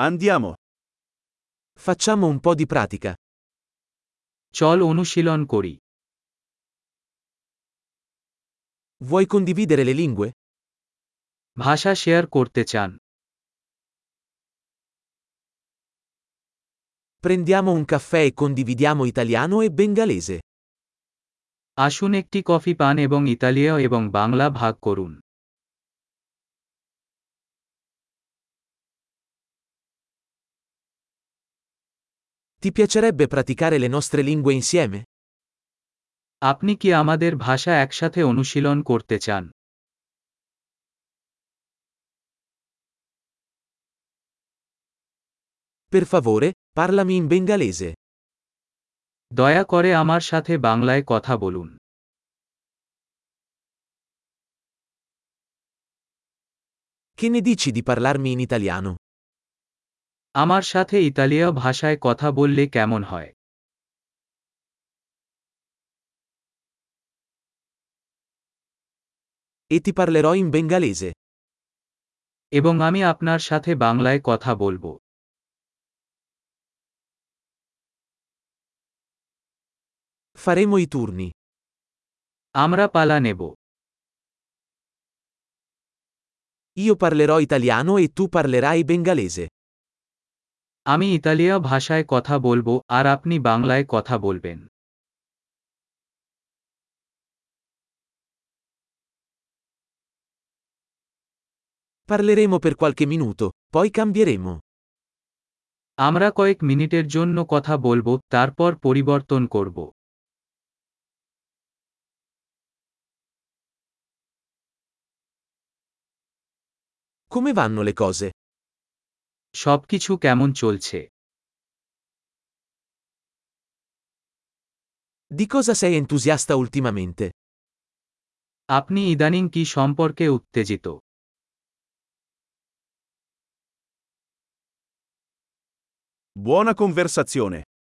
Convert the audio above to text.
Andiamo. Facciamo un po' di pratica. চল অনুশীলন করি Vuoi condividere le lingue? ভাষা শেয়ার করতে চান Prendiamo un caffè e condividiamo italiano e bengalese. আসুন একটি কফি পান এবং ইতালীয় এবং বাংলা ভাগ করুন Ti piacerebbe praticare le nostre lingue insieme? আপনি কি আমাদের ভাষা একসাথে অনুশীলন করতে চান Per favore, parlami in bengalese. দয়া করে আমার সাথে বাংলায় কথা বলুন Che ne dici di parlarmi in italiano? আমার সাথে ইতালীয় ভাষায় কথা বললে কেমন হয় E ti parlerò in bengalese. এবং আমি আপনার সাথে বাংলায় কথা বলব Faremo i turni. আমরা পালা নেব Io parlerò italiano e tu parlerai bengalese. আমি ইতালিয়া ভাষায় কথা বলব আর আপনি বাংলায় কথা বলবেন Parleremo per qualche minuto, poi cambieremo. আমরা কয়েক মিনিটের জন্য কথা বলব তারপর পরিবর্তন করব Come vanno le cose? সবকিছু কেমন চলছে Di cosa sei entusiasta ultimamente? আপনি ইদানিং কি সম্পর্কে উত্তেজিত Buona conversazione.